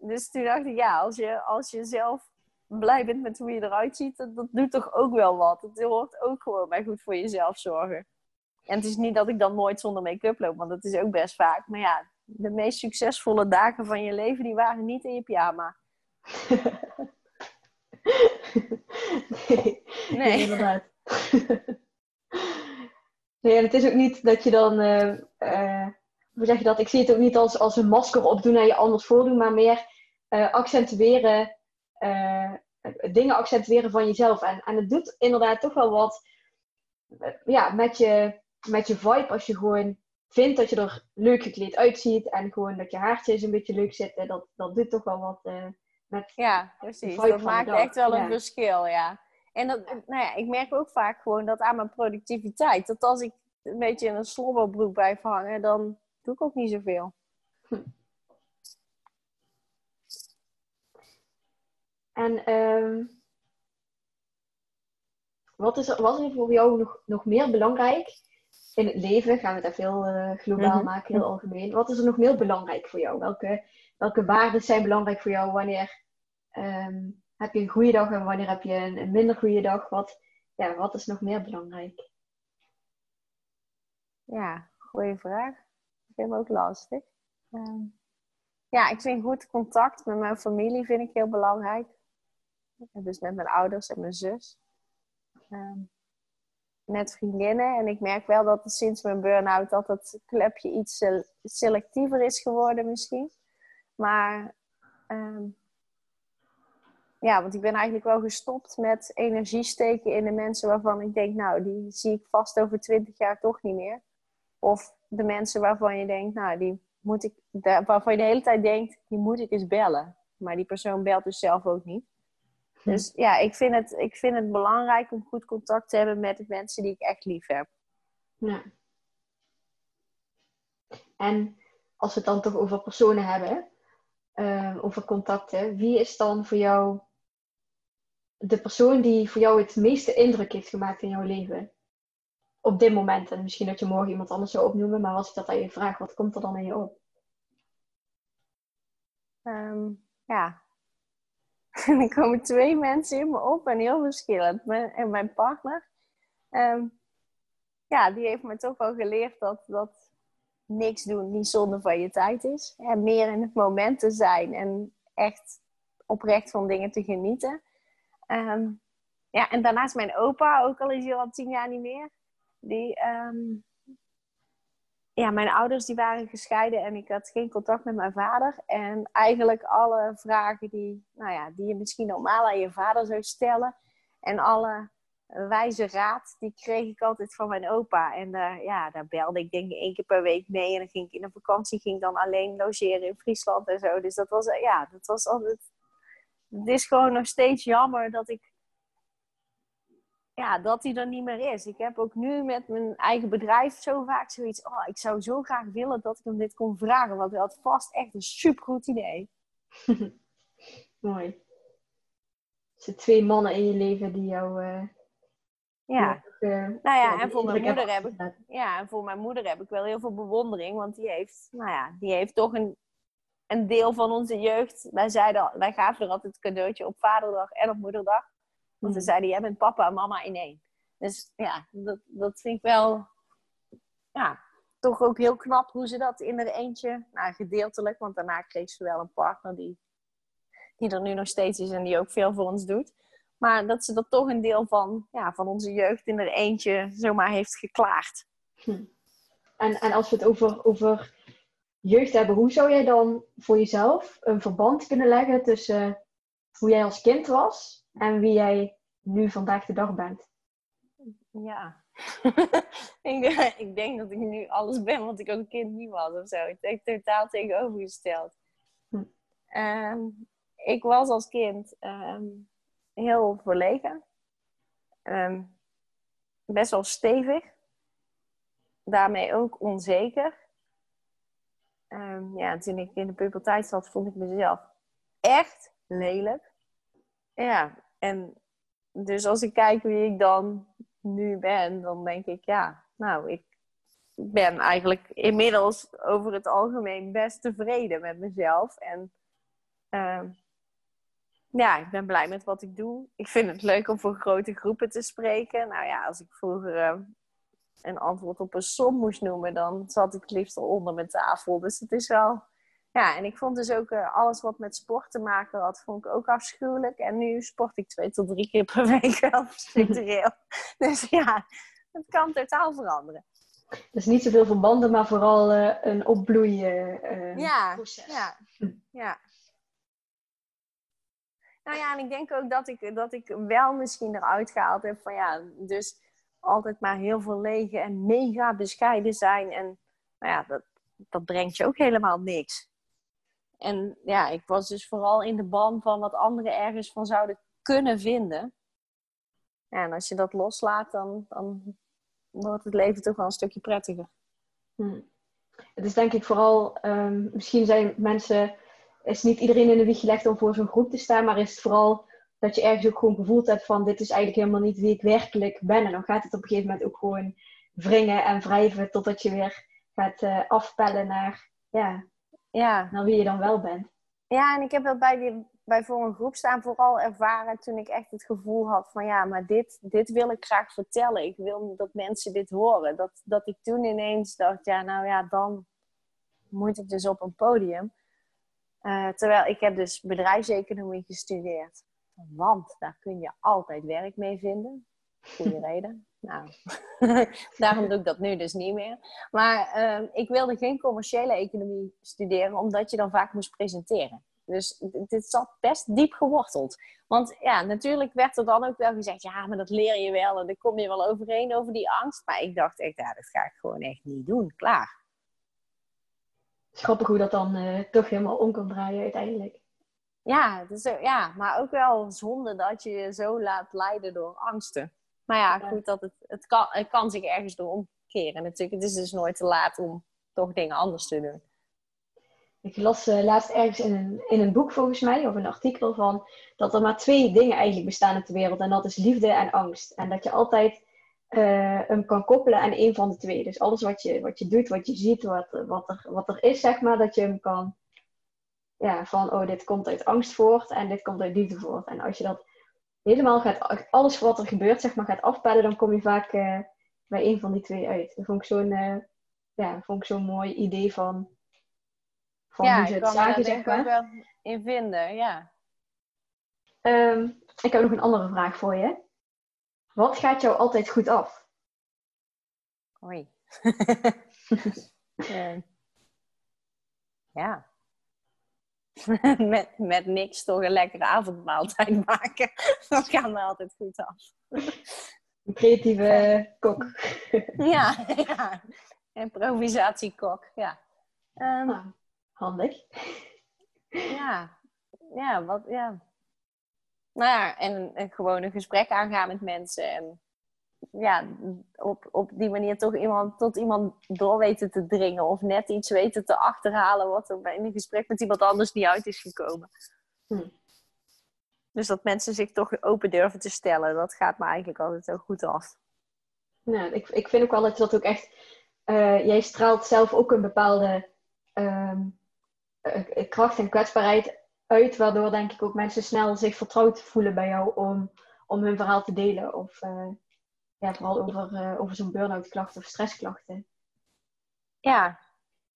Dus toen dacht ik, ja, als je, als je zelf blij bent met hoe je eruit ziet, dat, dat doet toch ook wel wat. Het hoort ook gewoon bij goed voor jezelf zorgen. En het is niet dat ik dan nooit zonder make-up loop, want dat is ook best vaak. Maar ja, de meest succesvolle dagen van je leven, die waren niet in je pyjama. nee, Nee. inderdaad. nee, en het is ook niet dat je dan, eh, eh, hoe zeg je dat? Ik zie het ook niet als, als een masker opdoen en je anders voordoen, maar meer eh, accentueren, eh, dingen accentueren van jezelf. En, en het doet inderdaad toch wel wat eh, ja, met, je, met je vibe als je gewoon vindt dat je er leuk gekleed uitziet en gewoon dat je haartjes een beetje leuk zitten. Dat, dat doet toch wel wat eh, met Ja, precies. Dat maakt echt wel een ja. verschil, ja. En dat, nou ja, ik merk ook vaak gewoon dat aan mijn productiviteit. Dat als ik een beetje in een slobberbroek blijf hangen, dan doe ik ook niet zoveel. En ehm, wat, is er, wat is er voor jou nog, nog meer belangrijk in het leven? Gaan we even heel eh, globaal Mhm. maken, heel algemeen. Wat is er nog meer belangrijk voor jou? Welke, welke waarden zijn belangrijk voor jou? Wanneer ehm, heb je een goede dag en wanneer heb je een, een minder goede dag? Wat, ja, wat is nog meer belangrijk? Ja, goede vraag. Ik vind hem ook lastig. Ehm, ja, ik vind goed contact met mijn familie vind ik heel belangrijk. Dus met mijn ouders en mijn zus. Ehm, met vriendinnen. En ik merk wel dat sinds mijn burn-out dat het clubje iets sel- selectiever is geworden misschien. Maar ehm, ja, want ik ben eigenlijk wel gestopt met energie steken in de mensen waarvan ik denk, nou, die zie ik vast over twintig jaar toch niet meer. Of de mensen waarvan je denkt, nou, die moet ik, waarvan je de hele tijd denkt, die moet ik eens bellen. Maar die persoon belt dus zelf ook niet. Dus ja, ik vind, het, ik vind het belangrijk om goed contact te hebben met de mensen die ik echt lief heb. Ja. En als we het dan toch over personen hebben, ehm, over contacten, wie is dan voor jou de persoon die voor jou het meeste indruk heeft gemaakt in jouw leven? Op dit moment. En misschien dat je morgen iemand anders zou opnoemen, maar als ik dat aan je vraag, wat komt er dan in je op? Ehm, ja. er komen twee mensen in me op en heel verschillend. En mijn partner. Ehm, ja, die heeft me toch wel geleerd dat, dat niks doen niet zonde van je tijd is. En meer in het moment te zijn en echt oprecht van dingen te genieten. Ehm, ja, en daarnaast mijn opa, ook al is hij al tien jaar niet meer. Die, ehm, ja, mijn ouders die waren gescheiden en ik had geen contact met mijn vader. En eigenlijk alle vragen die, nou ja, die je misschien normaal aan je vader zou stellen. En alle wijze raad, die kreeg ik altijd van mijn opa. En daar, ja, daar belde ik denk ik één keer per week mee. En dan ging ik in een vakantie ging ik dan alleen logeren in Friesland en zo. Dus dat was, ja, dat was altijd... Het is gewoon nog steeds jammer dat ik ja, dat hij er niet meer is. Ik heb ook nu met mijn eigen bedrijf zo vaak zoiets. Oh, ik zou zo graag willen dat ik hem dit kon vragen. Want hij had vast echt een supergoed idee. Mooi. zijn twee mannen in je leven die jou. Uh, ja. nou ja, en voor mijn moeder heb ik. Ja, en voor mijn moeder heb ik wel heel veel bewondering, want die heeft, nou ja, die heeft toch een, een deel van onze jeugd. Wij, zeiden, wij gaven er altijd een cadeautje op vaderdag en op moederdag. Want we hmm. zeiden, jij bent papa en mama in één. Dus ja, dat, dat vind ik wel ja, toch ook heel knap hoe ze dat in er eentje, nou gedeeltelijk, want daarna kreeg ze wel een partner die, die er nu nog steeds is en die ook veel voor ons doet. Maar dat ze dat toch een deel van, ja, van onze jeugd in er eentje zomaar heeft geklaagd. Hm. En, en als we het over, over jeugd hebben, hoe zou jij dan voor jezelf een verband kunnen leggen tussen hoe jij als kind was en wie jij nu vandaag de dag bent? Ja, ik, ik, denk dat ik nu alles ben wat ik ook kind niet was of zo. Ik denk totaal tegenovergesteld. Hm. Ehm, ik was als kind ehm, heel verlegen. Ehm, best wel stevig. Daarmee ook onzeker. ja, toen ik in de puberteit zat, vond ik mezelf echt lelijk. Ja, en dus als ik kijk wie ik dan nu ben, dan denk ik, ja, nou, ik ben eigenlijk inmiddels over het algemeen best tevreden met mezelf. En uh, ja, ik ben blij met wat ik doe. Ik vind het leuk om voor grote groepen te spreken. Nou ja, als ik vroeger uh, een antwoord op een som moest noemen, dan zat ik liefst al onder mijn tafel. Dus het is wel ja, en ik vond dus ook uh, alles wat met sport te maken had, vond ik ook afschuwelijk. En nu sport ik twee tot drie keer per week wel structureel. dus ja, het kan totaal veranderen. Dus niet zoveel verbanden, maar vooral uh, een opbloeien uh, ja, proces. Ja, ja. Nou ja, en ik denk ook dat ik, dat ik wel misschien eruit gehaald heb van ja, dus altijd maar heel veel lege en mega bescheiden zijn. En nou ja, dat, dat brengt je ook helemaal niks. En ja, ik was dus vooral in de ban van wat anderen ergens van zouden kunnen vinden. Ja, en als je dat loslaat, dan, dan wordt het leven toch wel een stukje prettiger. Hm. Het is denk ik vooral, um, misschien zijn mensen, is niet iedereen in de wieg gelegd om voor zo'n groep te staan, maar is het vooral dat je ergens ook gewoon gevoeld hebt van dit is eigenlijk helemaal niet wie ik werkelijk ben. En dan gaat het op een gegeven moment ook gewoon wringen en wrijven totdat je weer gaat uh, afpellen naar ja, ja. naar wie je dan wel bent. Ja, en ik heb dat bij, die, bij voor een groep staan vooral ervaren toen ik echt het gevoel had van ja, maar dit, dit wil ik graag vertellen. Ik wil dat mensen dit horen. Dat, dat ik toen ineens dacht, ja, nou ja, dan moet ik dus op een podium. Uh, terwijl ik heb dus bedrijfseconomie gestudeerd. Want daar kun je altijd werk mee vinden. Goede reden. Nou, daarom doe ik dat nu dus niet meer. Maar uh, ik wilde geen commerciële economie studeren, omdat je dan vaak moest presenteren. Dus dit zat best diep geworteld. Want ja, natuurlijk werd er dan ook wel gezegd: ja, maar dat leer je wel en daar kom je wel overheen over die angst. Maar ik dacht echt, ja, dat ga ik gewoon echt niet doen. Klaar. Grappig hoe dat dan uh, toch helemaal om kan draaien uiteindelijk. Ja, dus, ja, maar ook wel zonde dat je je zo laat leiden door angsten. Maar ja, goed, dat het, het, kan, het kan zich ergens door omkeren natuurlijk. Het is dus nooit te laat om toch dingen anders te doen. Ik las uh, laatst ergens in een, in een boek volgens mij, of een artikel van, dat er maar twee dingen eigenlijk bestaan op de wereld. En dat is liefde en angst. En dat je altijd uh, hem kan koppelen aan een van de twee. Dus alles wat je, wat je doet, wat je ziet, wat, wat, er, wat er is, zeg maar, dat je hem kan, ja, van, oh, dit komt uit angst voort en dit komt uit liefde voort. En als je dat helemaal gaat, alles wat er gebeurt, zeg maar, gaat afpellen, dan kom je vaak uh, bij een van die twee uit. Dat vond ik zo'n, uh, ja, vond ik zo'n mooi idee van, van ja, hoe ze het zagen, zeg maar. wel in vinden, ja. Um, ik heb nog een andere vraag voor je. Wat gaat jou altijd goed af? Oei. uh, ja. met, met niks toch een lekkere avondmaaltijd maken. Dat gaat me altijd goed af. Een creatieve kok. ja, ja. Improvisatiekok, ja. Um, handig. Ja, ja, wat, ja. Nou ja, en, en gewoon een gesprek aangaan met mensen. En ja, op, op die manier toch iemand, tot iemand door weten te dringen. Of net iets weten te achterhalen wat er bij een gesprek met iemand anders niet uit is gekomen. Hm. Dus dat mensen zich toch open durven te stellen, dat gaat me eigenlijk altijd ook goed af. Nou, ik, ik vind ook wel dat je dat ook echt. Uh, jij straalt zelf ook een bepaalde uh, kracht en kwetsbaarheid uit, waardoor denk ik ook mensen snel zich vertrouwd voelen bij jou om, om hun verhaal te delen. Of uh, ja, vooral over, over zo'n burn-out klacht of stressklachten. Ja.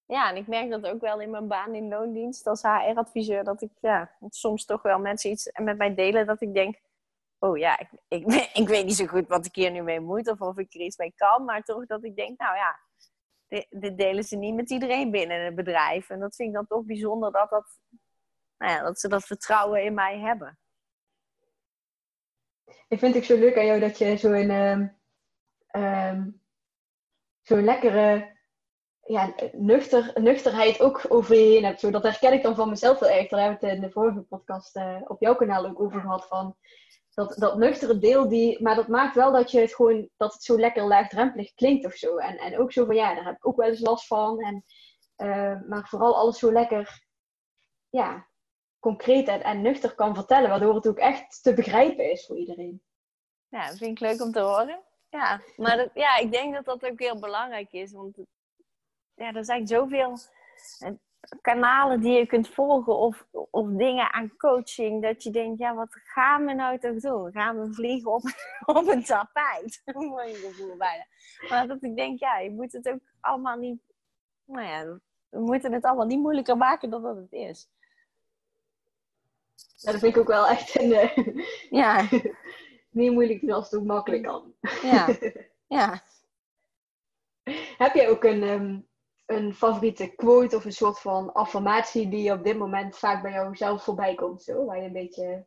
ja, en ik merk dat ook wel in mijn baan in loondienst als HR-adviseur, dat ik ja, soms toch wel mensen iets met mij delen dat ik denk, oh ja, ik, ik, ik, weet niet zo goed wat ik hier nu mee moet of of ik er iets mee kan. Maar toch dat ik denk, nou ja, dit, delen ze niet met iedereen binnen het bedrijf. En dat vind ik dan toch bijzonder dat, dat, nou ja, dat ze dat vertrouwen in mij hebben. Ik vind het zo leuk aan jou dat je zo'n um, um, zo lekkere ja, nuchter, nuchterheid ook over je heen hebt. Zo, dat herken ik dan van mezelf wel echt. Daar hebben we het in de vorige podcast uh, op jouw kanaal ook over gehad. Van, dat, dat nuchtere deel, die, maar dat maakt wel dat je het gewoon, dat het zo lekker laagdrempelig klinkt of zo. En, en ook zo van, ja, daar heb ik ook wel eens last van. En, uh, maar vooral alles zo lekker, ja, concreet en, nuchter kan vertellen, waardoor het ook echt te begrijpen is voor iedereen. Ja, dat vind ik leuk om te horen. Ja, maar ja, ik denk dat dat ook heel belangrijk is, want ja, er zijn zoveel kanalen die je kunt volgen of, of dingen aan coaching, dat je denkt, ja, wat gaan we nou toch doen? Gaan we vliegen op, op een tapijt? Mooi gevoel bijna. Maar dat ik denk, ja, je moet het ook allemaal niet, nou ja, we moeten het allemaal niet moeilijker maken dan dat het is. Ja, dat vind ik ook wel echt een, uh, ja. niet moeilijk doen als het ook makkelijk kan. Ja, ja. Heb jij ook een, um, een favoriete quote of een soort van affirmatie die op dit moment vaak bij jou zelf voorbij komt? Zo, waar je een beetje...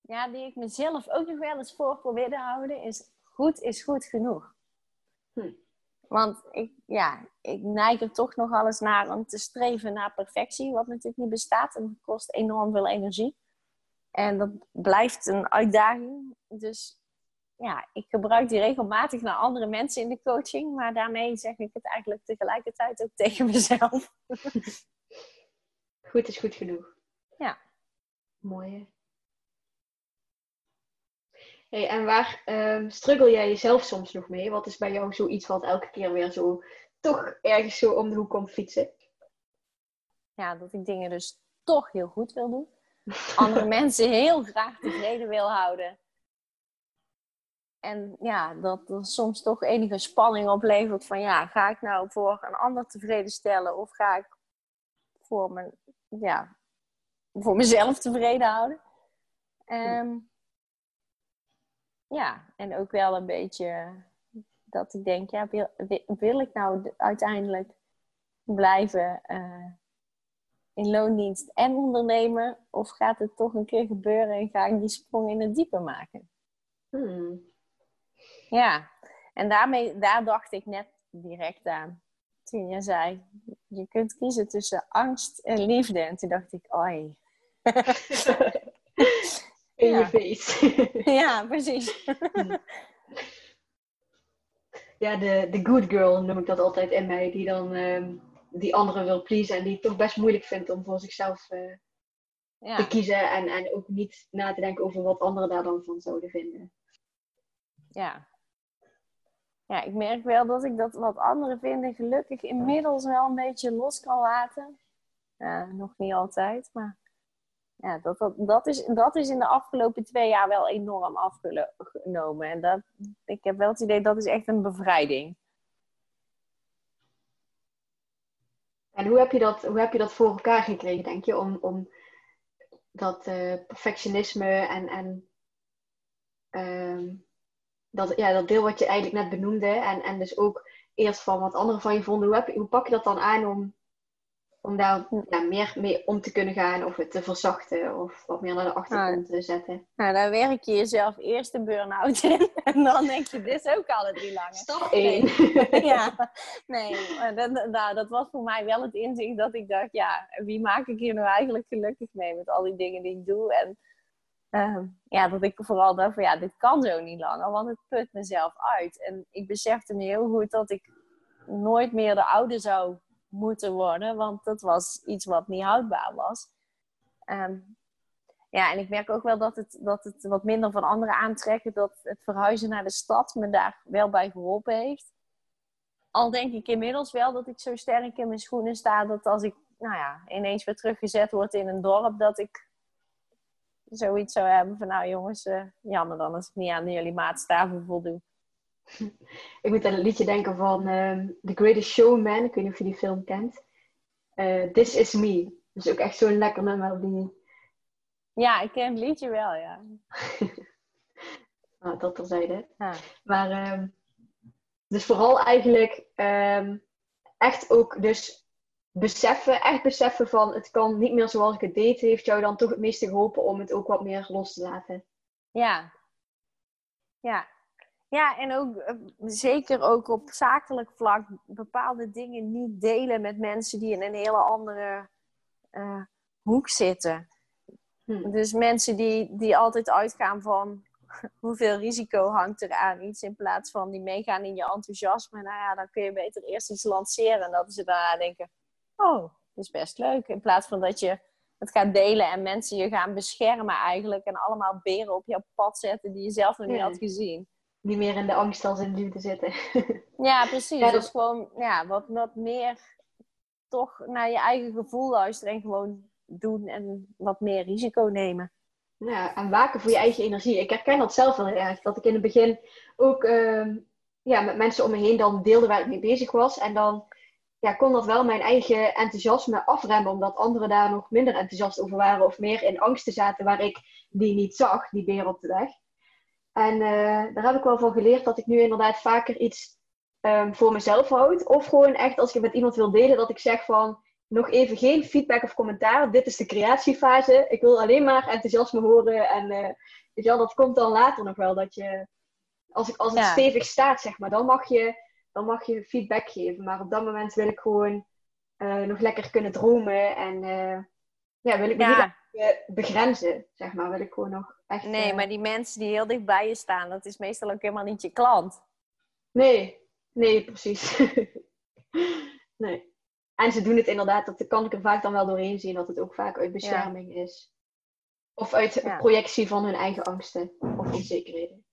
Ja, die ik mezelf ook nog wel eens voor probeer te houden, is goed is goed genoeg. Hm. Want ik, ja, ik neig er toch nog alles naar om te streven naar perfectie, wat natuurlijk niet bestaat en kost enorm veel energie. En dat blijft een uitdaging. Dus ja, ik gebruik die regelmatig naar andere mensen in de coaching, maar daarmee zeg ik het eigenlijk tegelijkertijd ook tegen mezelf. Goed is goed genoeg. Ja. Mooi. Hey, en waar um, struggle jij jezelf soms nog mee? Wat is bij jou zoiets wat elke keer weer zo toch ergens zo om de hoek komt fietsen? Ja, dat ik dingen dus toch heel goed wil doen. Andere mensen heel graag tevreden wil houden. En ja, dat er soms toch enige spanning oplevert van ja, ga ik nou voor een ander tevreden stellen of ga ik voor, mijn, ja, voor mezelf tevreden houden? Um, ja, en ook wel een beetje dat ik denk, ja, wil, wil ik nou uiteindelijk blijven uh, in loondienst en ondernemen? Of gaat het toch een keer gebeuren en ga ik die sprong in het diepe maken? Hmm. Ja, en daarmee, daar dacht ik net direct aan. Toen je zei, je kunt kiezen tussen angst en liefde. En toen dacht ik, oi. In je face. ja, precies. ja, de, de good girl noem ik dat altijd in mij. Die dan um, die anderen wil pleasen. En die het toch best moeilijk vindt om voor zichzelf uh, ja. te kiezen. En, en ook niet na te denken over wat anderen daar dan van zouden vinden. Ja, ja, ik merk wel dat ik dat wat anderen vinden gelukkig inmiddels wel een beetje los kan laten. nog niet altijd, maar ja, dat, dat, dat, is, dat is in de afgelopen twee jaar wel enorm afgenomen. En dat, ik heb wel het idee dat is echt een bevrijding. En hoe heb je dat, hoe heb je dat voor elkaar gekregen, denk je, om, om dat uh, perfectionisme en, en uh, dat, ja, dat deel wat je eigenlijk net benoemde. En, en dus ook eerst van wat anderen van je vonden. Hoe, heb hoe pak je dat dan aan om, om daar ja, meer mee om te kunnen gaan? Of het te verzachten? Of wat meer naar de achtergrond te zetten? Nou, dan werk je jezelf eerst een burn-out in. En dan denk je, dit is ook al het niet langer. Stap 1. ja, nee. Dat, nou, dat was voor mij wel het inzicht dat ik dacht, ja, wie maak ik hier nou eigenlijk gelukkig mee met al die dingen die ik doe? En Ehm, ja, dat ik vooral dacht van ja, dit kan zo niet langer, want het put mezelf uit. En ik besefte me heel goed dat ik nooit meer de oude zou moeten worden, want dat was iets wat niet houdbaar was. Um, Ja, en ik merk ook wel dat het, dat het wat minder van anderen aantrekken. Dat het verhuizen naar de stad me daar wel bij geholpen heeft. Al denk ik inmiddels wel dat ik zo sterk in mijn schoenen sta. Dat als ik nou ja, ineens weer teruggezet word in een dorp. Dat ik zoiets zou hebben van nou jongens, uh, jammer dan als ik niet aan jullie maatstaven voldoe. Ik moet aan een liedje denken van uh, The Greatest Showman. Ik weet niet of je die film kent. Uh, This Is Me. Dat is ook echt zo'n lekker nummer. Die... Ja, ik ken het liedje wel, ja. nou, dat terzijde. Ja. Maar, um, dus vooral eigenlijk um, echt ook dus beseffen, echt beseffen van het kan niet meer zoals ik het deed, heeft jou dan toch het meeste geholpen om het ook wat meer los te laten. Ja. Ja. Ja, en ook eh, zeker ook op zakelijk vlak bepaalde dingen niet delen met mensen die in een hele andere uh, hoek zitten. Hm. Dus mensen die, die altijd uitgaan van hoeveel risico hangt er aan iets in plaats van die meegaan in je enthousiasme. Nou ja, dan kun je beter eerst iets lanceren en dat ze daarna denken, oh, dat is best leuk. In plaats van dat je het gaat delen en mensen je gaan beschermen eigenlijk en allemaal beren op jouw pad zetten die je zelf nog niet had gezien. Niet meer in de angst als in de liefde zitten. ja, precies. Ja, Dus gewoon ja, wat, wat meer toch naar je eigen gevoel luisteren en gewoon doen en wat meer risico nemen. Ja, en waken voor je eigen energie. Ik herken dat zelf wel heel erg. Dat ik in het begin ook uh, ja, met mensen om me heen dan deelde waar ik mee bezig was. En dan ja, kon dat wel mijn eigen enthousiasme afremmen, omdat anderen daar nog minder enthousiast over waren of meer in angsten zaten waar ik die niet zag, die beer op de weg. En uh, daar heb ik wel van geleerd dat ik nu inderdaad vaker iets um, voor mezelf houd. Of gewoon echt als ik met iemand wil delen, dat ik zeg van nog even geen feedback of commentaar. Dit is de creatiefase. Ik wil alleen maar enthousiasme horen. En uh, weet je wel, dat komt dan later nog wel. Dat je, als, ik, als het stevig staat, zeg maar, dan mag, je, dan mag je feedback geven. Maar op dat moment wil ik gewoon uh, nog lekker kunnen dromen. En ja, wil ik me ja. niet begrenzen, zeg maar. Wil ik gewoon nog echt... Nee, maar die mensen die heel dicht bij je staan, dat is meestal ook helemaal niet je klant. Nee, nee, precies. nee. En ze doen het inderdaad, dat kan ik er vaak dan wel doorheen zien, dat het ook vaak uit bescherming is. Of uit projectie van hun eigen angsten of onzekerheden.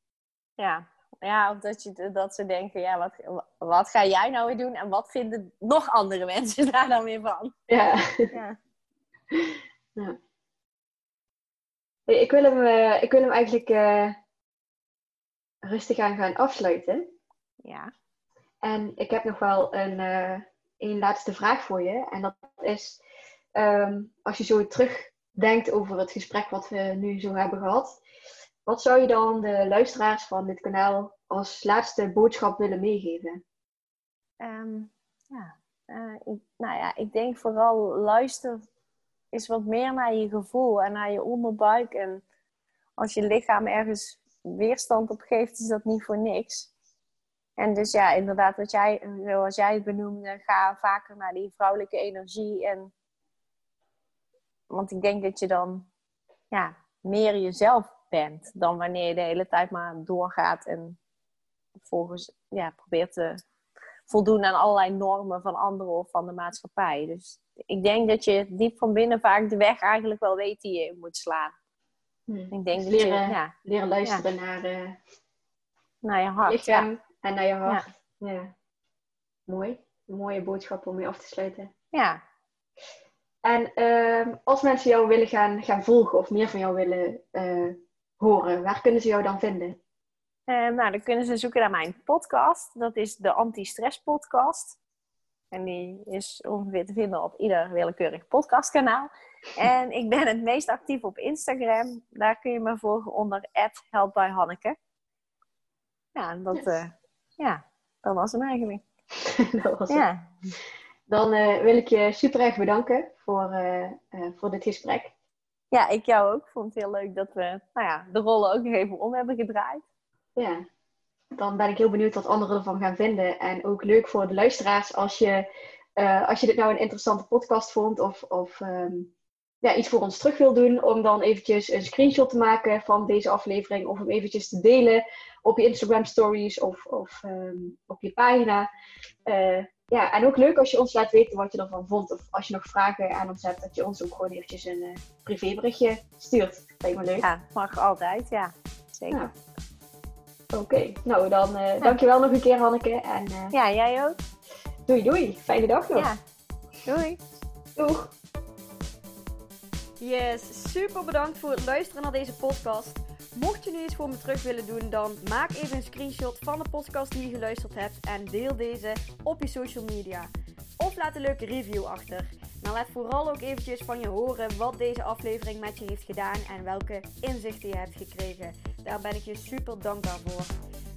Ja, ja of dat, je, dat ze denken, ja, wat, wat ga jij nou weer doen? En wat vinden nog andere mensen daar dan weer van? Ja. ja. ja. Ik, wil hem, uh, ik wil hem eigenlijk uh, rustig aan gaan afsluiten. Ja. En ik heb nog wel een, uh, een laatste vraag voor je. En dat is, um, als je zo terugdenkt over het gesprek wat we nu zo hebben gehad. Wat zou je dan de luisteraars van dit kanaal als laatste boodschap willen meegeven? Um, ja, uh, ik, nou ja, ik denk vooral luister is wat meer naar je gevoel en naar je onderbuik. En als je lichaam ergens weerstand op geeft, is dat niet voor niks. En dus ja, inderdaad, wat jij, zoals jij het benoemde, ga vaker naar die vrouwelijke energie. En, want ik denk dat je dan ja, meer jezelf bent dan wanneer je de hele tijd maar doorgaat en volgens ja, probeert te voldoen aan allerlei normen van anderen of van de maatschappij. Dus ik denk dat je diep van binnen vaak de weg eigenlijk wel weet die je moet slaan. Hmm. Ik denk dus dat leren, je, ja, leren luisteren naar, uh, naar je hart. ja. En naar je hart. Ja. Mooi. Een mooie boodschap om mee af te sluiten. Ja. En uh, als mensen jou willen gaan, gaan volgen of meer van jou willen uh, horen, waar kunnen ze jou dan vinden? Uh, nou, dan kunnen ze zoeken naar mijn podcast. Dat is de Anti-Stress Podcast. En die is ongeveer te vinden op ieder willekeurig podcastkanaal. En ik ben het meest actief op Instagram. Daar kun je me volgen onder @helpbyhanneke. Ja, dat, yes ja, dat was hem eigenlijk. dat was ja. Dan uh, wil ik je super erg bedanken voor, uh, voor dit gesprek. Ja, ik jou ook. Ik vond het heel leuk dat we nou ja, de rollen ook nog even om hebben gedraaid. Ja, dan ben ik heel benieuwd wat anderen ervan gaan vinden. En ook leuk voor de luisteraars als je, als je dit nou een interessante podcast vond of, of um, ja, iets voor ons terug wil doen, om dan eventjes een screenshot te maken van deze aflevering of hem eventjes te delen op je Instagram stories of, of um, op je pagina. Uh, ja, en ook leuk als je ons laat weten wat je ervan vond. Of als je nog vragen aan ons hebt, dat je ons ook gewoon eventjes een uh, privéberichtje stuurt. Lijkt me leuk. Ja, mag altijd, ja. Zeker. Oké, nou dan uh, ja. dankjewel nog een keer Hanneke. En, uh, ja, jij ook. Doei doei, fijne dag nog. Ja, doei. Doeg. Yes, super bedankt voor het luisteren naar deze podcast. Mocht je nu iets voor me terug willen doen, dan maak even een screenshot van de podcast die je geluisterd hebt en deel deze op je social media. Of laat een leuke review achter. Maar laat vooral ook eventjes van je horen wat deze aflevering met je heeft gedaan en welke inzichten je hebt gekregen. Daar ben ik je super dankbaar voor.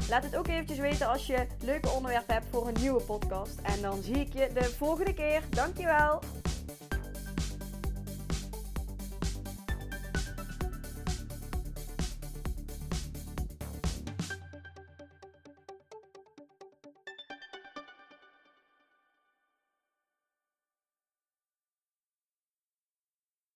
Laat het ook eventjes weten als je leuke onderwerpen hebt voor een nieuwe podcast. En dan zie ik je de volgende keer. Dankjewel!